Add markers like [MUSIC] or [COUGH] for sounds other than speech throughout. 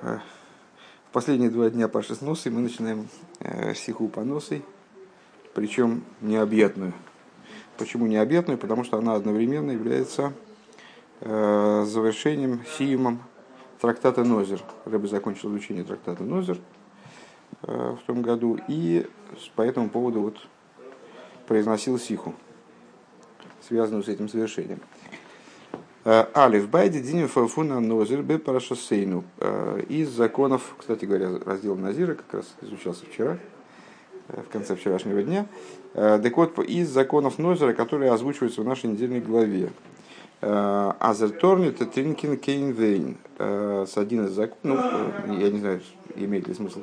В последние два дня Паши с Носы мы начинаем э, сиху по Носы, причем необъятную. Почему необъятную? Потому что она одновременно является э, завершением, сиемом трактата Нозер. Рэбе закончил изучение трактата Нозер э, в том году и по этому поводу вот произносил сиху, связанную с этим завершением. Э, Алиф Байди Диним Фафуна Нозир Б Парашосейну. Э, из законов, кстати говоря, раздел Назира как раз изучался вчера, э, в конце вчерашнего дня. Так вот, из законов Нозера, которые озвучиваются в нашей недельной главе. Азерторни Тринкин Кейнвейн. С один из законов, ну, я не знаю, имеет ли смысл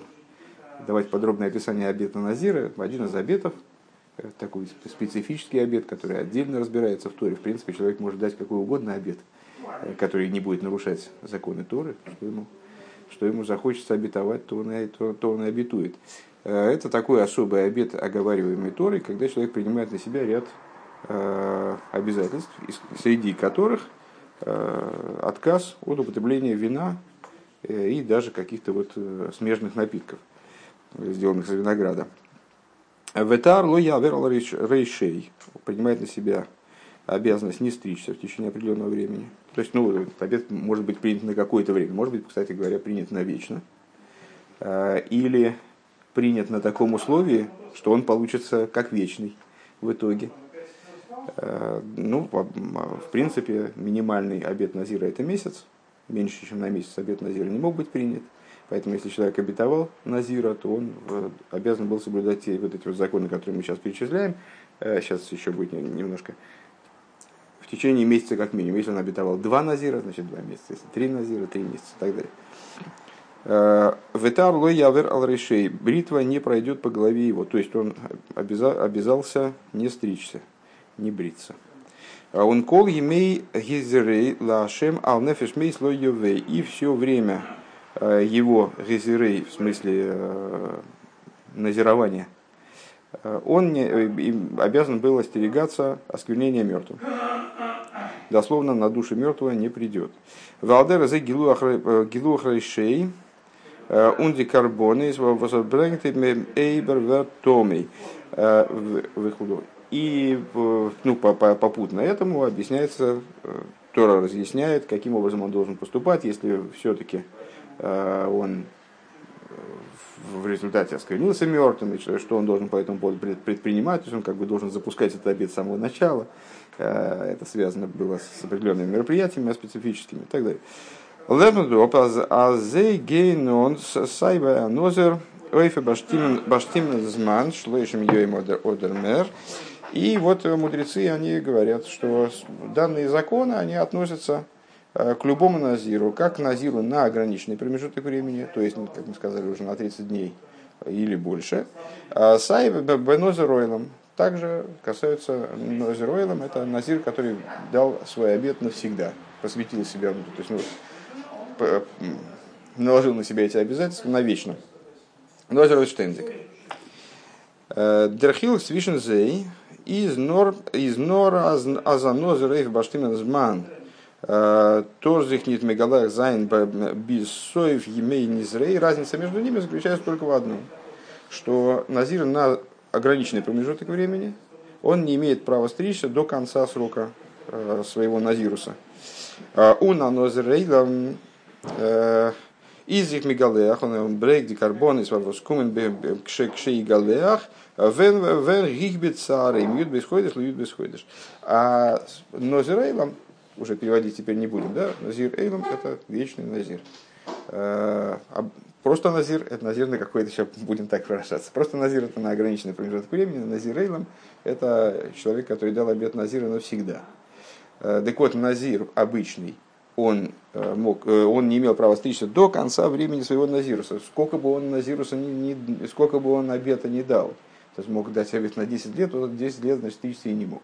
давать подробное описание обета Назира. Один из обетов, такой специфический обед, который отдельно разбирается в Торе. В принципе, человек может дать какой угодно обед, э, который не будет нарушать законы Торы, что ему, что ему захочется обетовать, то он, и, то, то он и обетует. Э, это такой особый обед, оговариваемый Торой, когда человек принимает на себя ряд э, обязательств, среди которых отказ от употребления вина и даже каких-то вот смежных напитков, сделанных из винограда. Ветар ло яверал рейшей принимает на себя обязанность не стричься в течение определенного времени. То есть, ну, этот обед может быть принят на какое-то время, может быть, кстати говоря, принят навечно. А, или принят на таком условии, что он получится как вечный в итоге. А, ну, в принципе, минимальный обед Назира это месяц. Меньше, чем на месяц обед Назира не мог быть принят. Поэтому, если человек обетовал Назира, то он э, обязан был соблюдать те вот эти вот законы, которые мы сейчас перечисляем. Сейчас э, еще будет немножко в течение месяца как минимум. Если он обетовал два Назира, значит два месяца. Если три Назира, три месяца и так далее. Э, Ветар лой явер ал решей. Бритва не пройдет по голове его. То есть он обязался не стричься, не бриться. Он кол емей гизерей лашем ал нефеш мей слой И все время его резерей, в смысле э, назирования, э, он не, обязан был остерегаться осквернения мертвым. Дословно на душу мертвого не придет. Валдера за гилуахрайшей, унди карбоны, эйбер вертомей. И ну, попутно этому объясняется, Тора разъясняет, каким образом он должен поступать, если все-таки Э, он в результате осквернился мертвым, и что он должен по этому поводу предпринимать, то есть он как бы должен запускать этот обед с самого начала. Э, это связано было с определенными мероприятиями специфическими и так далее. Лебнудоп азей гейнон сайба нозер ойфе баштим зман шлейшим йоим одермер. И вот мудрецы, они говорят, что данные законы, они относятся Э, к любому назиру, как к назиру на ограниченный промежуток времени, то есть, как мы сказали, уже на 30 дней или больше. А сай бенозеройлом также касаются нозеройлом, это назир, который дал свой обед навсегда, посвятил себя, ну, то есть ну, наложил на себя эти обязательства навечно. נזיר אויף שטענדיק. Э, Дерхил свишензей из нор из нор азанозер эйф баштимен зман Торзих нит мегалах зайн бисоев емей низрей. Разница между ними заключается только в одном, что Назир на ограниченный промежуток времени, он не имеет права стричься до конца срока э, своего Назируса. Э, Уна нозрейла из их мегалеах, он брейк декарбон из вавоскумен кшей галеах, вен вен гихбет цары, мьют бесходишь, льют бесходишь. А нозрейлам уже переводить теперь не будем, да, Назир Эйлом – это вечный Назир. Э, а просто Назир – это Назир на какой-то, сейчас будем так выражаться. Просто Назир – это на ограниченный промежуток времени, Назир Эйлом – это человек, который дал обет Назира навсегда. Э, так вот, Назир обычный, он, э, мог, он не имел права стричься до конца времени своего Назируса. Сколько бы он Назируса не, не, сколько бы он обета не дал. То есть мог дать обет на 10 лет, он 10 лет, значит, стричься и не мог.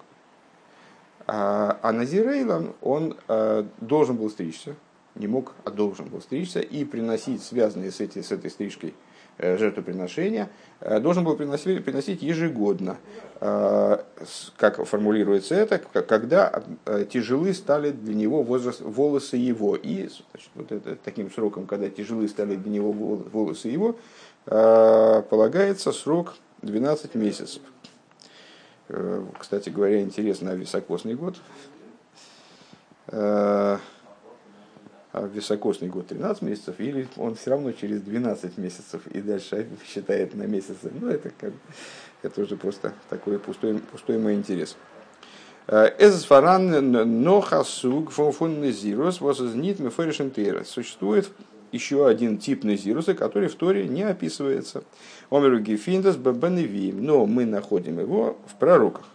А, а Назирейлан, он а, должен был стричься, не мог, а должен был стричься и приносить связанные с, эти, с этой стрижкой жертвоприношения, должен был приносить, приносить ежегодно. Как формулируется это, когда тяжелы стали для него возраст, волосы его. И значит, вот это, таким сроком, когда тяжелы стали для него волосы его, полагается срок 12 месяцев. Кстати говоря, интересно, а високосный год а високосный год 13 месяцев, или он все равно через 12 месяцев и дальше [LAUGHS] считает на месяцы. Ну, это, как, это уже просто такой пустой, пустой мой интерес. Эзфаран нохасуг фон возознит меферишен Существует еще один тип незируса, который в Торе не описывается. Омеру гефиндас бабаневим, но мы находим его в пророках.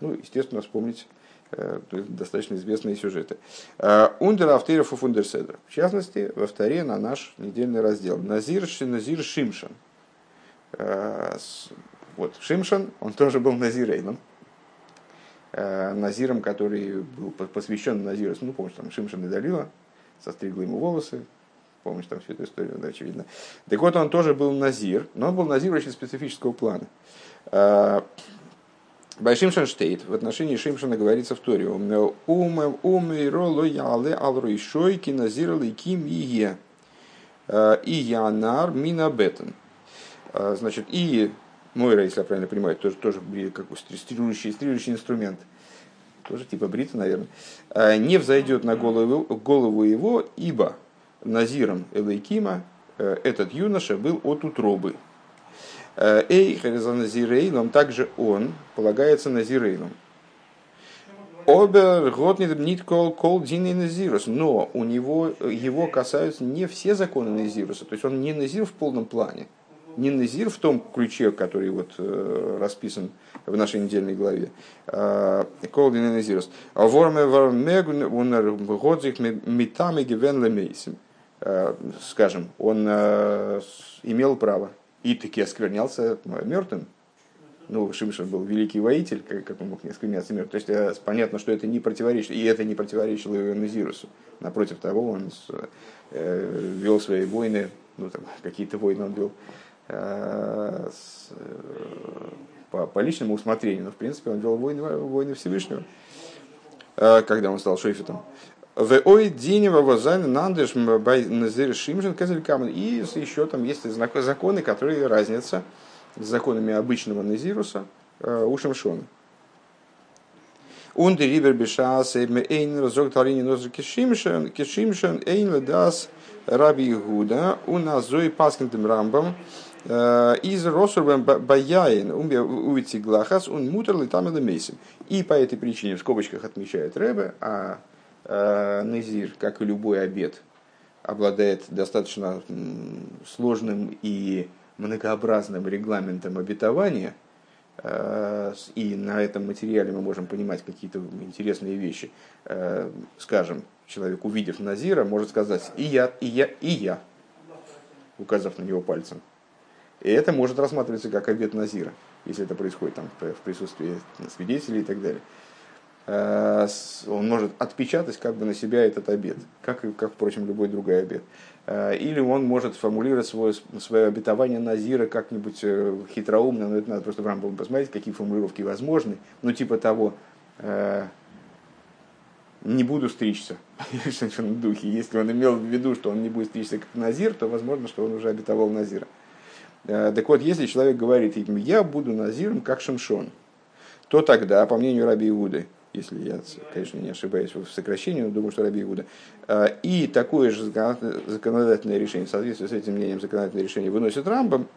Ну, естественно, вспомнить Э, достаточно известные сюжеты. Э, Ундер Автеров и Фундерседер. В частности, во вторе на наш недельный раздел. Назир, Назир Шимшан. Э, вот, Шимшан, он тоже был Назирейном. Назиром, который был посвящен Назиру. Ну, помнишь, там Шимшан и Далила, состригла ему волосы, помнишь там всю эту историю, да, очевидно. Так вот, он тоже был Назир, но он был Назир очень специфического плана. Байшимшан штейт в отношении Шимшана говорится в Торе. Умейро яле алруишойки назиралы ким ие. Э, и янар мина бетон. Э, значит, и Мойра, если я правильно понимаю, тоже, тоже как стрирующий, стрирующий инструмент. Тоже типа брита, наверное. Не взойдет на голову, голову его, ибо Назиром Элейкима этот юноша был от утробы. Эй, Назирейном, также он полагается Назирейном. Обер нит кол кол Назирус, но у него его касаются не все законы Назируса, то есть он не Назир в полном плане, не Назир в том ключе, который вот э, расписан в нашей недельной главе. Кол Дин Назирус. А ворме вармегун он годзик метами гивен лемейсим. Э, скажем, он э, имел право и таки осквернялся мертвым. Ну, Шимшин был великий воитель, как, как он мог не оскверняться мертвым. То есть э, понятно, что это не противоречит, и это не противоречило его Назирусу. Напротив того, он вел свои войны, ну, там, [LAUGHS] какие-то войны он вел по, по личному усмотрению, но в принципе он вел войны, войны Всевышнего, когда он стал шефетом. В ой динева возайн нандеш бай назир шимжин казелькаман. И еще там есть законы, которые разнятся с законами обычного назируса у Шимшона. Und die Riber Bishas eben ein разок Талини Нозр Кишимшен, Кишимшен ein ледас Раби Игуда, у нас зои паскентем рамбам, из Росурбем Баяин увити глахас, он мутер летам И по этой причине в скобочках отмечает Ребе, а Назир, как и любой обед, обладает достаточно сложным и многообразным регламентом обетования, э, и на этом материале мы можем понимать какие-то интересные вещи. Э, скажем, человек, увидев Назира, может сказать «и я, и я, и я», указав на него пальцем. И это может рассматриваться как обед Назира, если это происходит там, в присутствии свидетелей и так далее. Э, он может отпечатать как бы на себя этот обед, как, как впрочем, любой другой обед. Э, или он может сформулировать свое, свое обетование Назира как-нибудь э, хитроумно, но это надо просто в Рамбам посмотреть, какие формулировки возможны. Ну, типа того, не буду стричься, [LAUGHS] в духе. Если он имел в виду, что он не будет стричься как Назир, то возможно, что он уже обетовал Назира. Так вот, если человек говорит, я буду Назиром, как Шимшон, то тогда, по мнению Раби Иуды, если я, конечно, не ошибаюсь в сокращении, но думаю, что Раби Иуда. А, и такое же законодательное решение, в соответствии с этим мнением законодательное решение выносит Рамбом,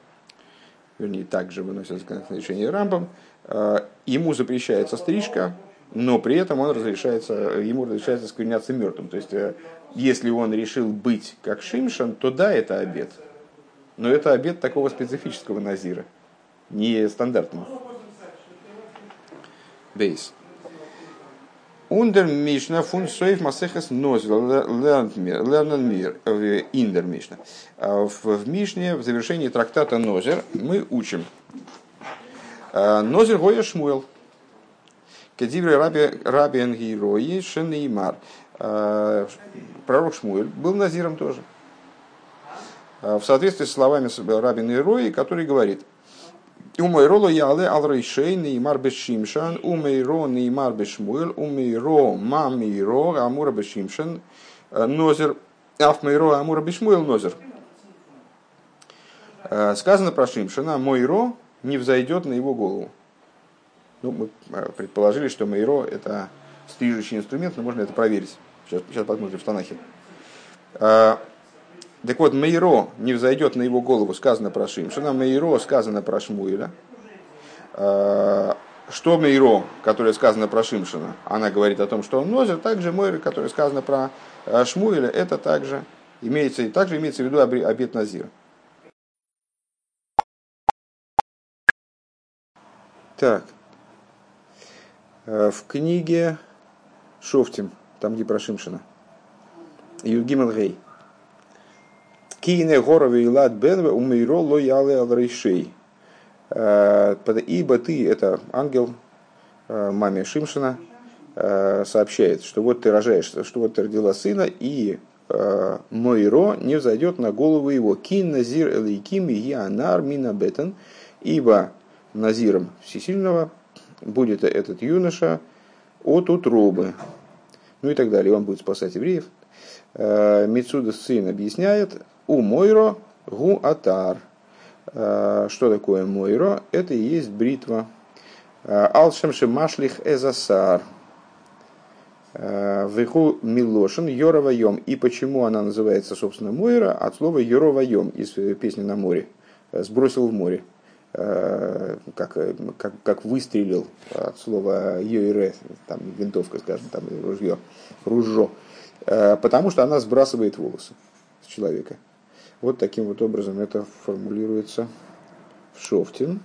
вернее, также выносит законодательное решение Рамбом, а, ему запрещается стрижка, но при этом он разрешается, ему разрешается скверняться мертвым. То есть, э, если он решил быть как Шимшан, то да, это обед. Но это обед такого специфического назира, не стандартного. Бейс. Ундер Мишна фун соев масехас нозил лернмир индер Мишна. В Мишне, в завершении трактата Нозер, мы учим. Нозер гоя шмуэл. Кедивре раби ангирои шенеймар. Пророк Шмуэль был назиром тоже. в соответствии с словами Рабина Ирои, который говорит, Умейро яле ал рейшей неймар бешимшан, умейро неймар бешмуэль, умейро мамейро амура бешимшан, нозер, афмейро амура бешмуэль нозер. Сказано про Шимшина, Мойро не взойдет на его голову. Ну, мы предположили, что Мейро это стрижущий инструмент, но можно это проверить. Сейчас, сейчас посмотрим в Танахе. Так вот, Мейро не взойдет на его голову, сказано про Шимшина, Мейро сказано про Шмуиля. А, что Мейро, которое сказано про Шимшина, она говорит о том, что он нозер, также Мойра, которое сказано про а, Шмуиля, это также имеется, также имеется в виду обет Назира. Так, а, в книге Шофтим, там где про Шимшина, Юргиман Гей, Кине горове и лад бенве умейро лояле ал рейшей. Э, ибо ты, это ангел э, маме Шимшина, э, сообщает, что вот ты рожаешь, что вот ты родила сына, и Мойро не взойдет на голову его. Кин назир элейким и анар мина бетен, ибо назиром всесильного будет этот юноша от утробы. Ну и так далее. Он будет спасать евреев. Мицуда сын объясняет, у Мойро гу атар. Что такое Мойро? Это и есть бритва. Алшемши машлих эзасар. Виху Милошин Йоровайом. И почему она называется, собственно, Мойра? От слова Йоровайом из песни на море. Сбросил в море. Как, как, как выстрелил от слова Йойре, там винтовка, скажем, там ружье, ружо. Потому что она сбрасывает волосы с человека. Вот таким вот образом это формулируется в Шофтин.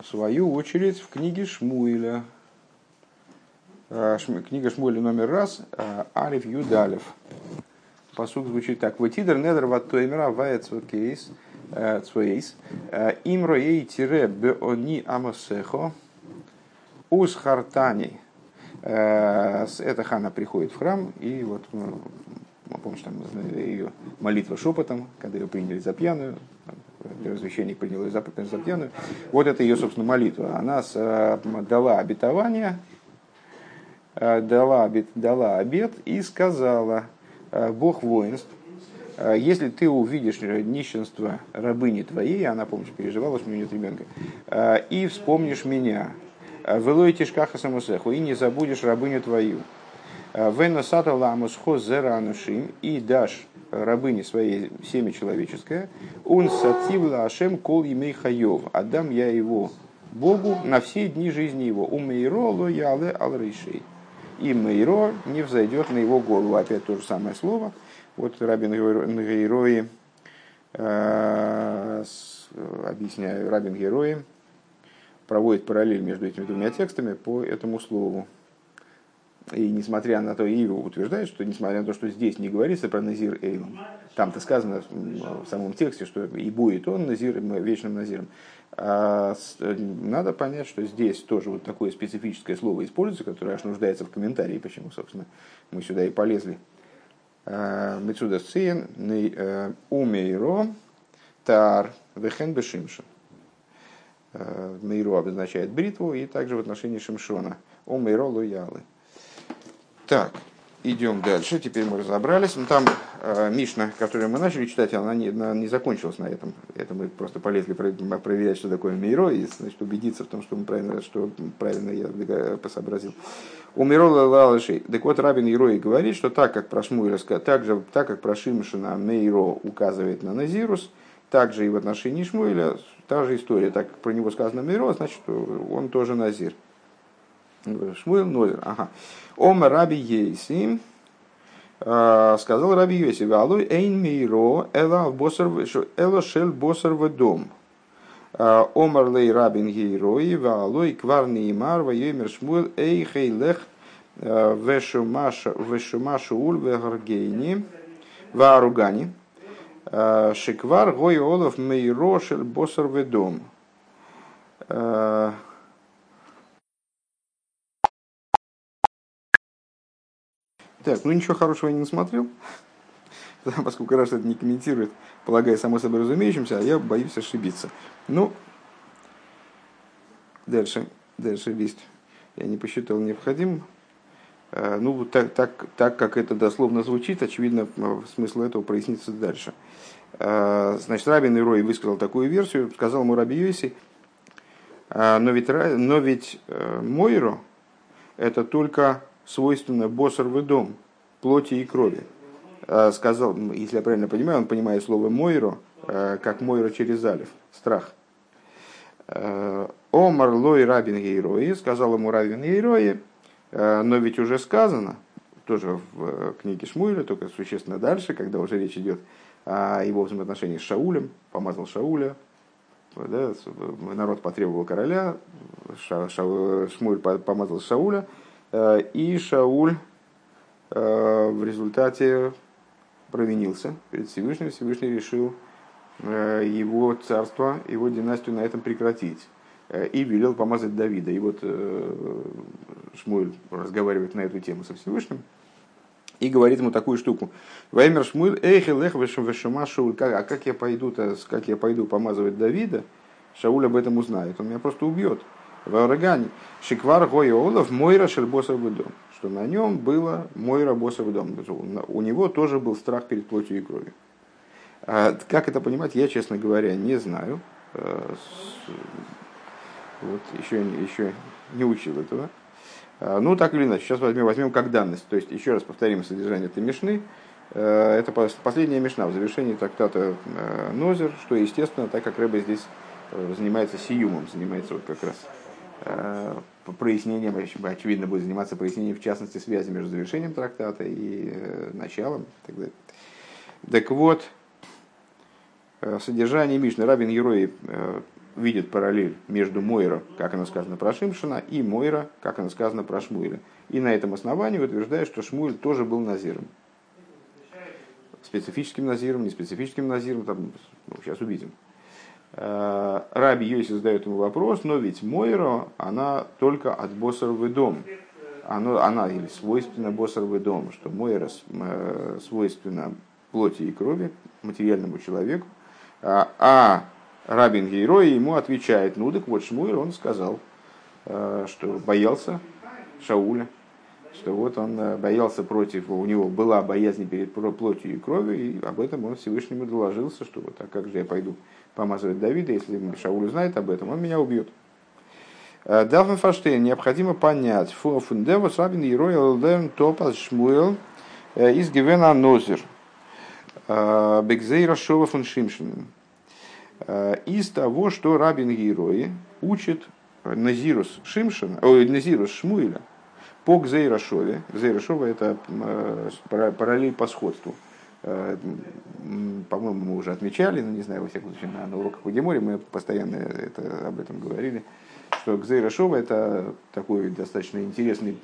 В свою очередь в книге Шмуиля. А, книга Шмуиля номер раз, а, Ариф Юдалев. Посуд звучит так. Ватидер недер ваттоймера вая цвокейс, э, цвоейс, э, имро ей тире беони амосехо, ус хартани, эта хана приходит в храм, и вот, ну, помнишь, там ее молитва шепотом, когда ее приняли за пьяную, первосвященник принял ее за, за пьяную. Вот это ее, собственно, молитва. Она с, дала обетование, э, дала, дала обет и сказала, «Э, Бог воинств, если ты увидишь нищенство рабыни твоей, она, помнишь, переживала, что у нее нет ребенка, и вспомнишь меня, Велой тишкаха самусеху, и не забудешь рабыню твою. Вена сата ламусхо зеранушим, и дашь рабыне своей семя человеческое, он сативла ашем кол имей хайов, отдам я его Богу на все дни жизни его. У Мейро лояле ал И Мейро не взойдет на его голову. Опять то же самое слово. Вот Рабин Гейрои, э, объясняю, Рабин Герои, проводит параллель между этими двумя текстами по этому слову. И несмотря на то, и утверждает, что несмотря на то, что здесь не говорится про Назир Эйлом, там-то сказано в самом тексте, что и будет он Назир, вечным Назиром. А надо понять, что здесь тоже вот такое специфическое слово используется, которое аж нуждается в комментарии, почему, собственно, мы сюда и полезли. А, Мецуда Сиен, э, Умейро, Тар, Вехен Бешимшин. Э, Мейру обозначает бритву, и также в отношении Шимшона. О Мейро лоялы. Так, идем дальше. Теперь мы разобрались. Ну, там э, Мишна, которую мы начали читать, она не, она не закончилась на этом. Это мы просто полезли проверять, что такое Мейро, и значит, убедиться в том, что, мы правильно, что правильно я сообразил. У Мейро лалышей. Так вот, Рабин Ерой говорит, что так как про Шмуэля, так, же, так как про Шимшина Мейро указывает на Назирус, также и в отношении Шмуэля Та же история, так про него сказано Миро, значит, он тоже Назир. Шмуэл Нозир. Ага. Ома Раби Ейси, а, сказал Раби Йоси, Алой Эйн Миро, Эла Шель Босар Дом. А, Омар Лей Рабин Гейрои, Валой Кварни Имар, Вайомер Шмуэл, Эй Хейлех, а, Вешумашу Уль, Вегаргейни, Вааругани. Э, Шиквар гой олов мейрошель босар ведом. Э, Так, ну ничего хорошего я не насмотрел, [LAUGHS] поскольку Раша это не комментирует, полагая само собой разумеющимся, а я боюсь ошибиться. Ну, дальше, дальше лист. Я не посчитал необходимым. Э, ну, так, так, так как это дословно звучит, очевидно, смысл этого прояснится дальше. Э, значит, Рабин Ирой высказал такую версию, сказал ему Раби Йоси, «Э, но ведь, но ведь Мойро – это только свойственно босор дом, плоти и крови. Сказал, если я правильно понимаю, он понимает слово Мойро, как Мойро через залив, страх. Омар лой рабин гейрои, сказал ему рабин гейрои, Э, но ведь уже сказано, тоже в э, книге Шмуэля, только существенно дальше, когда уже речь идет о его взаимоотношениях с Шаулем, помазал Шауля, да, народ потребовал короля, Ша, Ша, Шмуэль помазал Шауля, э, и Шауль в результате провинился перед Всевышним, Всевышний решил его царство, его династию на этом прекратить. Э, и велел помазать Давида. И вот э, Шмуэль разговаривает на эту тему со Всевышним и говорит ему такую штуку. Ваймер Шмуэль, эхи лех вешума Шауль. А как я пойду как я пойду помазывать Давида, Шауль об этом узнает. Он меня просто убьет. В Арагане. Шиквар Гоя Олов Мойра Шербосов дом. Что на нем было Мойра Босов дом. У него тоже был страх перед плотью и кровью. А как это понимать, я, честно говоря, не знаю. Э, вот, еще, еще не учил этого. А, ну, так или иначе, сейчас возьмем, возьмем как данность. То есть, еще раз повторим содержание этой мешны. Э, это последняя мешна в завершении трактата э, Нозер, что естественно, так как Рэба здесь э, занимается сиюмом, занимается вот как раз прояснением, очевидно, будет заниматься прояснением, в частности, связи между завершением трактата и началом. И так, далее. так вот, содержание Мишны Рабин Герой видит параллель между Мойра, как оно сказано про Шимшина, и Мойра, как оно сказано про Шмуэля. И на этом основании утверждает, что Шмуэль тоже был назиром. Специфическим назиром, не специфическим назиром, там, ну, сейчас увидим. Э, Раби Йоси задает ему вопрос, но ведь Мойра, она только от Босоровый дом. Она, она или свойственна Босоровый дом, что Мойра э, свойственна плоти и крови, материальному человеку, а, а Рабин Гейрой ему отвечает, ну так вот Шмуэль, он сказал, э, что боялся Шауля, что вот он э, боялся против, у него была боязнь перед плотью и кровью, и об этом он Всевышнему доложился, что вот, а как же я пойду помазывать Давида, если Шауль узнает об этом, он меня убьет. Э, Далфен Фаштейн необходимо понять, фундевус Рабин Герой Элдерн Топас Шмуэл из Гивена Нозер. Бекзейра Шова фон Шимшин. Э, из того, что Рабин Герои учит Назирус Шимшина, ой, Назирус Шмуиля по Гзейрашове. Гзейрашова это э, параллель по сходству. Э, по-моему, мы уже отмечали, но не знаю, во всяком случае, на, на уроках у Демори мы постоянно это, об этом говорили, что Гзейрашова это такой достаточно интересный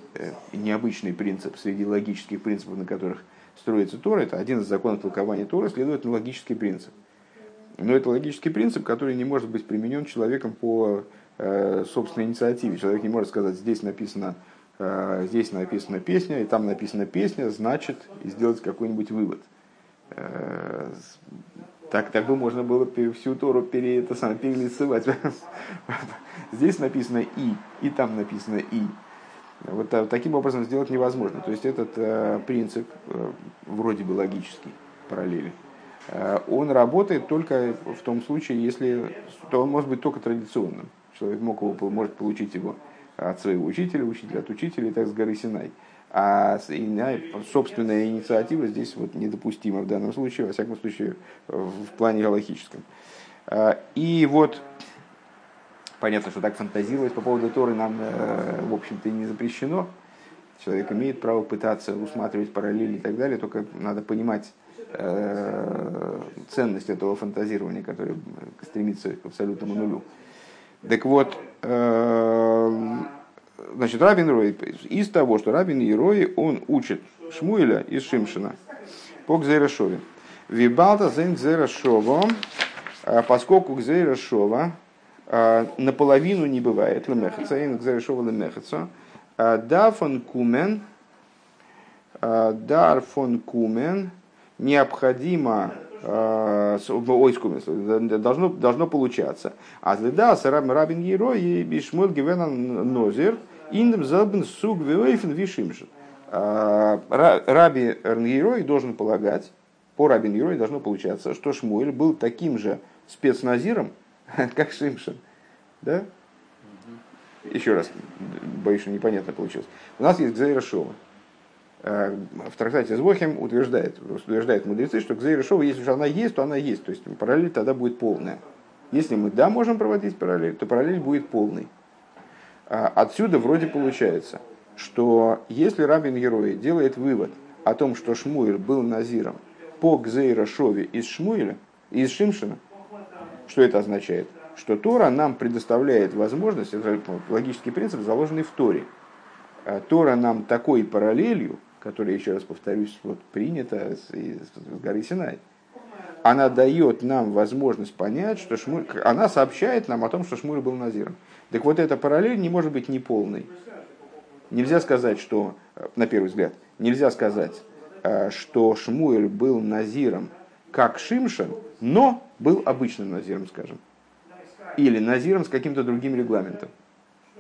и необычный принцип среди логических принципов, на которых строится Тора. Это один из законов толкования Тора, на логический принцип. Но это логический принцип, который не может быть применен человеком по э, собственной инициативе. Человек не может сказать, здесь написано, э, здесь написана песня, и там написана песня, значит, сделать какой-нибудь вывод. Э, так, так бы можно было всю Тору пере, это самое, перелицевать. [LAUGHS] Здесь написано «и», и там написано «и». Вот таким образом сделать невозможно. То есть этот э, принцип э, вроде бы логический, параллели, он работает только в том случае, если то он может быть только традиционным. Человек мог его, может получить его от своего учителя, учителя от учителя, и так с горы Синай. А собственная инициатива здесь вот недопустима в данном случае, во всяком случае, в плане галактическом. Э, и вот понятно, что так фантазировать по поводу Торы нам, э, в общем-то, не запрещено. Человек имеет право пытаться усматривать параллели и так далее, только надо понимать, Э, ценность этого фантазирования, которое стремится к абсолютному нулю. Так вот, э, значит, Рабин Рой, из того, что Рабин Ирой, он учит Шмуэля из Шимшина по Гзейрашове. Вибалта зен Гзейрашова, э, поскольку Гзейрашова наполовину не бывает, лемехаца, и Гзейрашова лемехаца, дафан кумен, дар фон кумен необходимо ой, должно, должно получаться. А да, рабин герой и бишмуэл гивенан нозер, индем забен суг вейфен вишимшин. Раби Эрнгерой должен полагать, по Раби Эрнгерой должно получаться, что Шмуэль был таким же спецназиром, [LAUGHS] как Шимшин. Да? Еще раз, боюсь, что непонятно получилось. У нас есть Гзейра Шова. Э, в трактате Звохим утверждает, утверждает мудрецы, что Гзейра Шова, если уж она есть, то она есть. То есть параллель тогда будет полная. Если мы да можем проводить параллель, то параллель будет полной. А отсюда вроде получается, что если Рабин Герой делает вывод о том, что Шмуэль был назиром по Гзейра из Шмуэля, из Шимшина, что это означает? Что Тора нам предоставляет возможность, это логический принцип, заложенный в Торе. А Тора нам такой параллелью, которая, еще раз повторюсь, вот, принята с, с горы Синай, она дает нам возможность понять, что Шмуль, она сообщает нам о том, что Шмуль был назиром. Так вот, эта параллель не может быть неполной. Нельзя сказать, что, на первый взгляд, нельзя сказать, э, что Шмуэль был назиром, как Шимшин, но был обычным назиром, скажем. Или назиром с каким-то другим регламентом.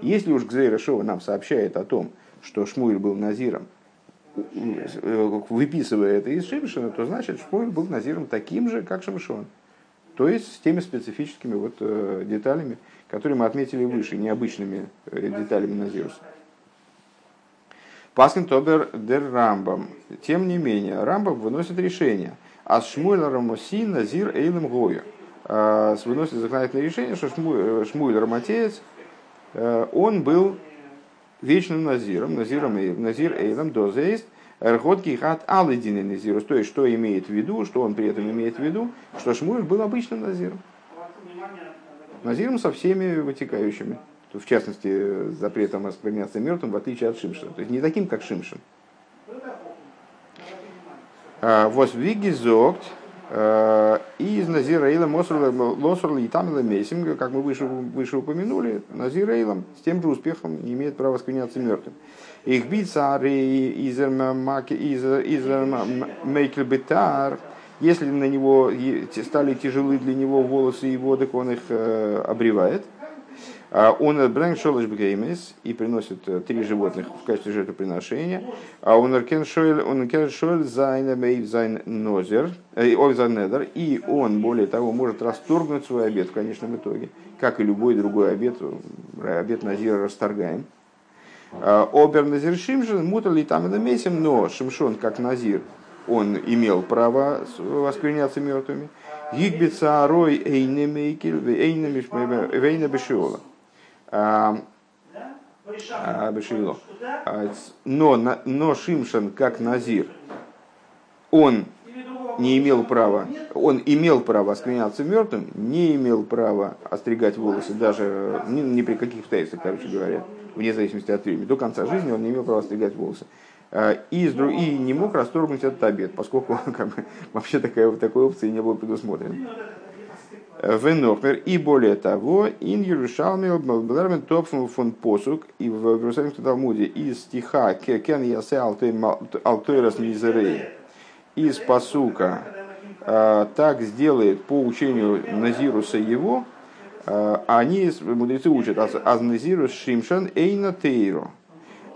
Если уж Гзейра Шова нам сообщает о том, что Шмуэль был назиром, выписывая это из Шимшина, то значит Шмуэль был назиром таким же, как Шимшон. То есть с теми специфическими вот, э, деталями, которые мы отметили выше, необычными деталями назируса. Паскин Тобер дер Рамбам. Тем не менее, Рамбам выносит решение. А Шмуэль Рамоси Назир Эйлем Гою. Выносит законодательное решение, что э, Шмуэль Раматеец, э, он был вечным Назиром, Назиром Назир Эйлем Дозейст, Рхотки хат алыдины назирус. То есть, что имеет в виду, что он при этом имеет в виду, что Шмуэль был обычным назиром. Назиром со всеми вытекающими в частности, запретом оскверняться мертвым, в отличие от Шимшина. То есть не таким, как Шимшин. А, вос вигизокт а, из Назира Эйлом Лосурла и Тамила Мейсим, как мы выше, выше упомянули, Назир Эйлом с тем же успехом не имеет права оскверняться мертвым. הכביד שערו מיקל בתער, если на него стали тяжелы для него волосы и воды, он их э, обревает – און ברענגט שלש בהמות и приносит э, три животных в качестве жертвоприношения. און קען שואל זיין אויף זיין נזיר, э, אויף זיין נדר, и он, более того, может расторгнуть свой обет в конечном итоге, как и любой другой обет, э, обет Назира расторгаем. А обер Назир Шимшин, мутал ли там и месим, но Шимшон, как Назир, он имел право воскреняться мертвыми. Гигбица рой эйнемейкель, эйнемишмейна а, а, Бешило. А, но, но Шимшан, как Назир, он не имел права, он имел право оскверняться мертвым, не имел права остригать волосы, даже ни, ни при каких обстоятельствах, короче говоря, вне зависимости от времени. До конца жизни он не имел права остригать волосы. И, и не мог расторгнуть этот обед, поскольку [LAUGHS] как бы, вообще такая, такой опции не было предусмотрено. Венохмер. И более того, ин Yerushalmi Блармен Топфун фон Посук и в Иерусалимском Талмуде из стиха Кен Ясе Алтойрас Мизерей из посука так сделает по учению Назируса его, они, мудрецы учат, аз Назирус Шимшан Эйна Тейро,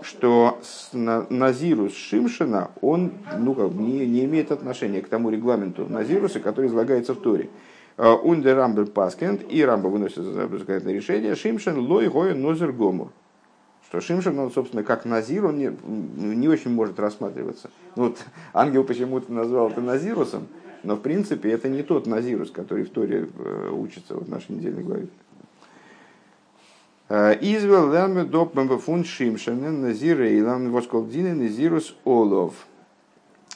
что Назирус Шимшина, он ну, как, не, не имеет отношения к тому регламенту Назируса, который излагается в Торе. Ундер Рамбер Паскент, и Рамба выносит законодательное решение, Шимшин лой гоя нозер гомур. Что Шимшин, он, собственно, как Назир, он не, не очень может рассматриваться. Ну, вот [LAUGHS] ангел почему-то назвал это Назирусом, но в принципе это не тот Назирус, который в Торе э, учится вот в нашей недельной главе. Э, Извел ламе доп фун Шимшин Назир Эйлам восколдины Назирус Олов.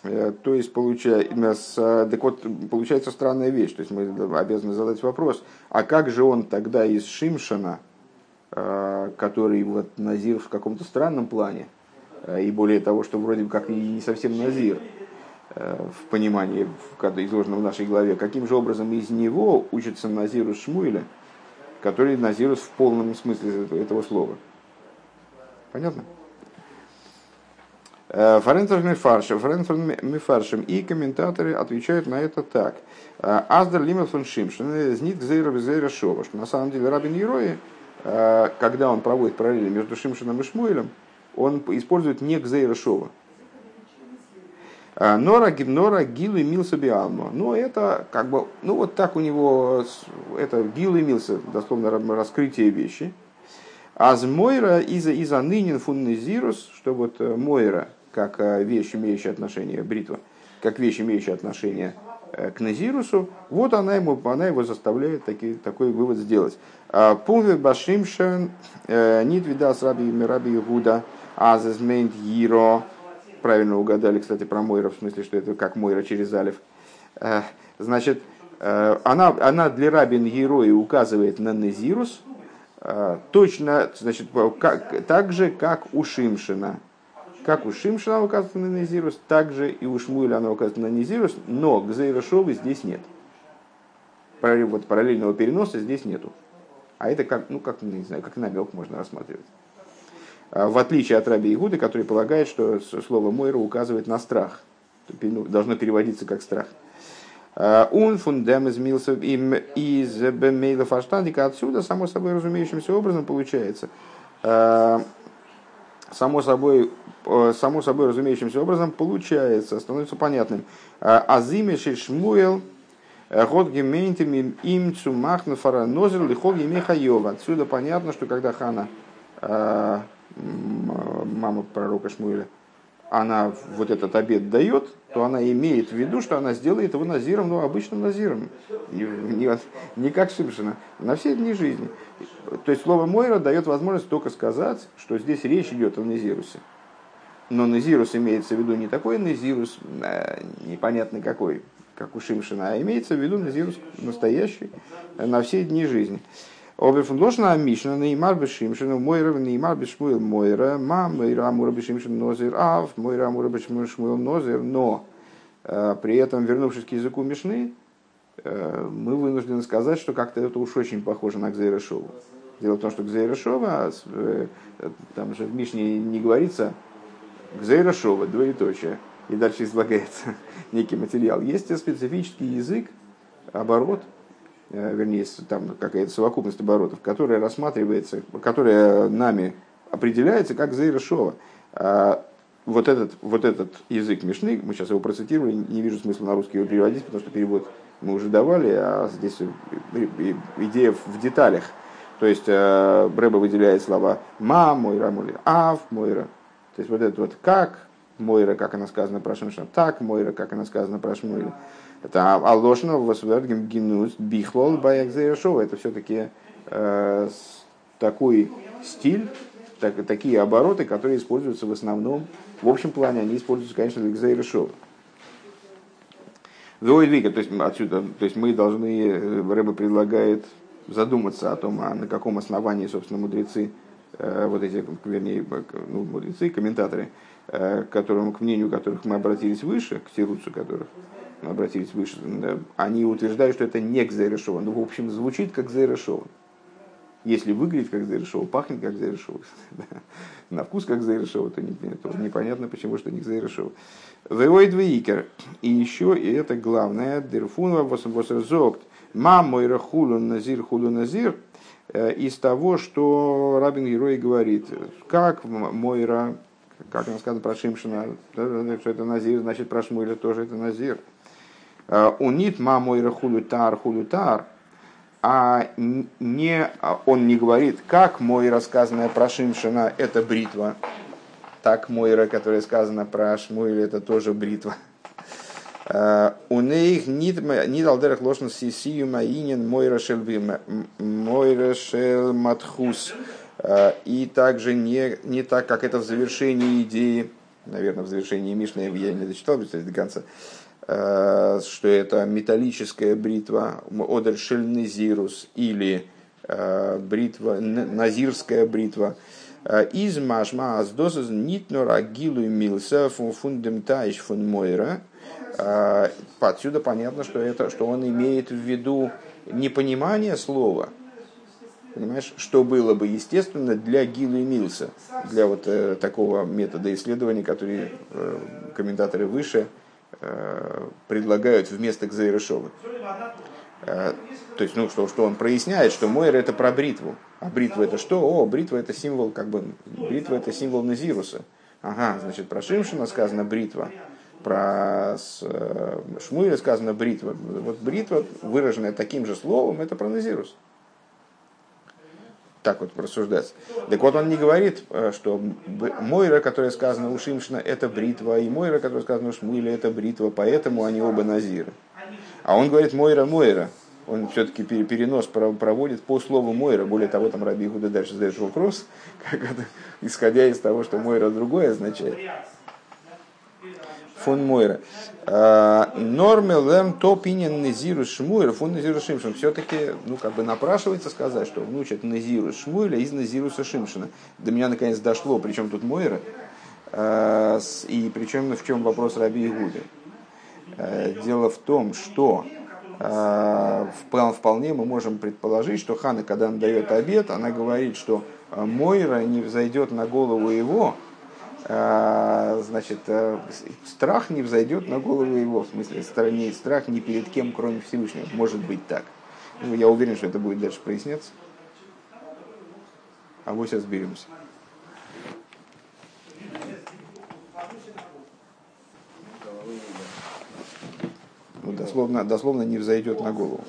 Э, то есть получается, так вот, получается странная вещь. То есть мы обязаны задать вопрос, а как же он тогда из Шимшана, э, который вот Назир в каком-то странном плане, э, и более того, что вроде как и не совсем Назир, в понимании, изложенном в нашей главе, каким же образом из него учится Назирус Шмуэля, который Назирус в полном смысле этого слова. Понятно? Фарентер Мифаршем, Фарентер Мифаршем и комментаторы отвечают на это так. Аздер Лимел фон Шимшин, Знит Гзейра Безейра Шова, что на самом деле Рабин Ерои, когда он проводит параллели между Шимшином и Шмуэлем, он использует не Гзейра Шова, Нора, Нора Гил и Милса Биалмо. Но это как бы, ну вот так у него, это Гил и Милса, дословно раскрытие вещи. А с Мойра из-за из нынен фуннезирус, что вот э, Мойра, как э, вещь, имеющая отношение, бритва, как вещь, имеющая отношение э, к Назирусу, вот она, ему, она его заставляет таки, такой вывод сделать. А, Пунве Башимшен, Нит Видас Раби Раби Гуда, Азезмент Йиро, правильно угадали, кстати, про Мойра, в смысле, что это как Мойра через Алиф. Значит, она, она для Рабин Герои указывает на Назирус, а, точно, значит, как, так же, как у Шимшина. Как у Шимшина указано на Незирус, так же и у Шмуэля она указана на Незирус, но Гзейрашовы здесь нет. Вот параллельного переноса здесь нету. А это как, ну, как, не знаю, как намек можно рассматривать. А, в отличие от Раби Игуды, который полагает, что слово Мойра указывает на страх. Должно переводиться как страх. Он фундам измился им из бемейла. Отсюда, само собой разумеющимся образом, получается, э, само собой, э, само собой разумеющимся образом получается, становится понятным. Э, Азиме шмуэл год гементим им цумахну фаранозер лихол Михаева. Отсюда понятно, что когда Хана, мама пророка Шмуэля, она вот этот обед дает, то она имеет в виду, что она сделает его назиром, ну, обычным назиром. Не, не, не как Шимшина, на все дни жизни. То есть слово Мойра дает возможность только сказать, что здесь речь идет о назирусе. Но назирус имеется в виду не такой назирус, э, непонятный какой, как у Шимшина, а имеется в виду назирус настоящий на все дни жизни. Оберфундлошна Мишна, Неймар Бешимшин, Мойра, Неймар Бешмуил Мойра, Ма, Мойра Амура Бешимшин Нозер Ав, Мойра Амура Бешмуил Нозер, но э, при этом, вернувшись к языку Мишны, э, мы вынуждены сказать, что как-то это уж очень похоже на Гзейра Шова. Дело в том, что Гзейра Шова, э, там же в Мишне не говорится Гзейра Шова, двоеточие, и дальше излагается [LAUGHS] некий материал. Есть специфический язык, оборот, вернее, там какая-то совокупность оборотов, которая рассматривается, которая нами определяется как Зейрашова. А вот этот, вот этот язык Мишны, мы сейчас его процитировали, не вижу смысла на русский его переводить, потому что перевод мы уже давали, а здесь идея в деталях. То есть э, Брэба выделяет слова «ма», «мойра», «мойра», «ав», «мойра». То есть вот это вот «как», «мойра», как она сказана про Шимшина, «так», «мойра», как она сказана про Шмуэля. Это Алошна Восвергем Гинус Бихлол Баякзейшова. Это все-таки э, такой стиль, так, такие обороты, которые используются в основном, в общем плане, они используются, конечно, для Гзейшова. Войдвига, то есть отсюда, то есть мы должны, э, Рэба предлагает задуматься о том, а на каком основании, собственно, мудрецы, э, вот эти, вернее, ну, мудрецы, комментаторы, э, которым, к мнению которых мы обратились выше, к тируцу которых, обратились выше, они утверждают, что это не Гзейрешова. Ну, в общем, звучит как Гзейрешова. Если выглядит как Гзейрешова, пахнет как Гзейрешова, [LAUGHS] на вкус как Гзейрешова, то не, тоже непонятно, почему что не Гзейрешова. Вейой двоикер. И еще, и это главное, дерфунва восембосерзокт, мам мой рахулу назир хулу назир, э, из того, что Рабин Герой говорит, как Мойра, как он сказано про Шимшина, что это Назир, значит про Шмуэля тоже это Назир. Э, унит мамой хулютар хулютар, а не, а он не говорит, как мой рассказанная про Шимшина это бритва, так Мойра, которая сказана про Шмуэля, это тоже бритва. Э, у них не алдерах ложно сисию маинин Мойра шел Мойра шел матхус. Э, и также не, не так, как это в завершении идеи, наверное, в завершении Мишны я не дочитал до конца, Э, что это металлическая бритва, Одель Шельнезирус или э, бритва, назирская бритва. Э, из машма аздоза нитнор агилу милса фундем тайш фун мойра. Отсюда понятно, что, это, что он имеет в виду не понимание слова, понимаешь, что было бы естественно для Гилу и Милса, для вот э, такого метода исследования, который э, комментаторы выше э, предлагают вместо Кзейрышова. Э, то есть, ну, что, что он проясняет, что Мойра это про бритву. А бритва это что? О, бритва это символ, как бы, бритва это символ Назируса. Ага, значит, про Шимшина сказано бритва, про э, Шмуэля сказано бритва. Вот бритва, выраженная таким же словом, это про Назирус. Так вот рассуждать. Так вот он не говорит, э, что Мойра, которая сказана у Шимшина, это бритва, и Мойра, которая сказана у Шмуэля, это бритва, поэтому они оба Назиры. А он говорит Мойра, Мойра. Он все-таки перенос проводит по слову Мойра. Более того, там Раби Гуда дальше задает вопрос, [LAUGHS] как это, исходя из того, что Мойра другое означает. Фон Мойра. А, Норме лерн топинен незиру шмуэра фон незиру шимшин. Все-таки, ну, как бы напрашивается сказать, что внучат незиру шмуэля из незируса шимшина. До меня наконец дошло, причем тут Мойра. А, и причем в чем вопрос Раби Игуды. Э, дело в том, что э, вполне мы можем предположить, что Хана, когда она дает обед, она говорит, что э, Мойра не взойдет на голову его, значит, страх не взойдет на голову его, в смысле, стороне страх ни перед кем, кроме Всевышнего. Может быть так. Ну, я уверен, что это будет дальше проясняться. А мы сейчас беремся. ну, дословно, дословно не взойдет на голову.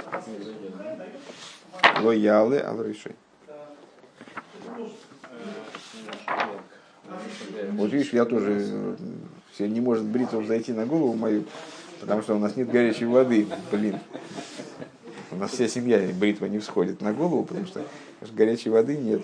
Лоялы алрыши. Вот видишь, я тоже все не может бритва взойти на голову мою, потому что у нас нет горячей воды. Блин. У нас вся семья бритва не всходит на голову, потому что горячей воды нет.